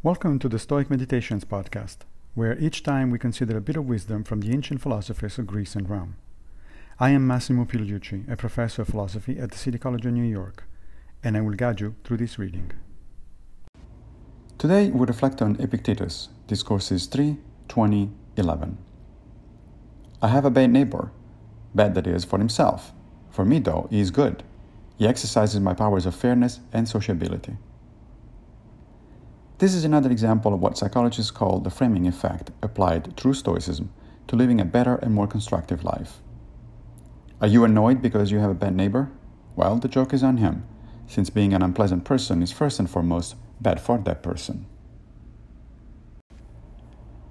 Welcome to the Stoic Meditations podcast, where each time we consider a bit of wisdom from the ancient philosophers of Greece and Rome. I am Massimo Pigliucci, a professor of philosophy at the City College of New York, and I will guide you through this reading. Today we reflect on Epictetus, Discourses 3, 20, 11. I have a bad neighbor, bad that is for himself. For me, though, he is good. He exercises my powers of fairness and sociability. This is another example of what psychologists call the framing effect applied through Stoicism to living a better and more constructive life. Are you annoyed because you have a bad neighbor? Well, the joke is on him, since being an unpleasant person is first and foremost bad for that person.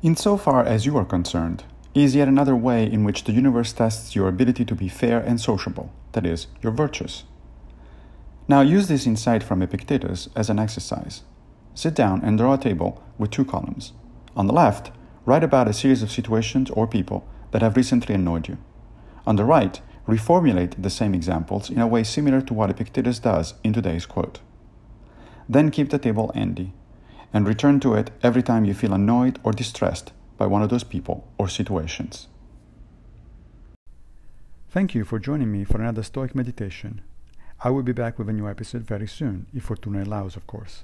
Insofar as you are concerned, is yet another way in which the universe tests your ability to be fair and sociable, that is, your virtues. Now use this insight from Epictetus as an exercise. Sit down and draw a table with two columns. On the left, write about a series of situations or people that have recently annoyed you. On the right, reformulate the same examples in a way similar to what Epictetus does in today's quote. Then keep the table handy and return to it every time you feel annoyed or distressed by one of those people or situations. Thank you for joining me for another Stoic meditation. I will be back with a new episode very soon, if Fortuna allows, of course.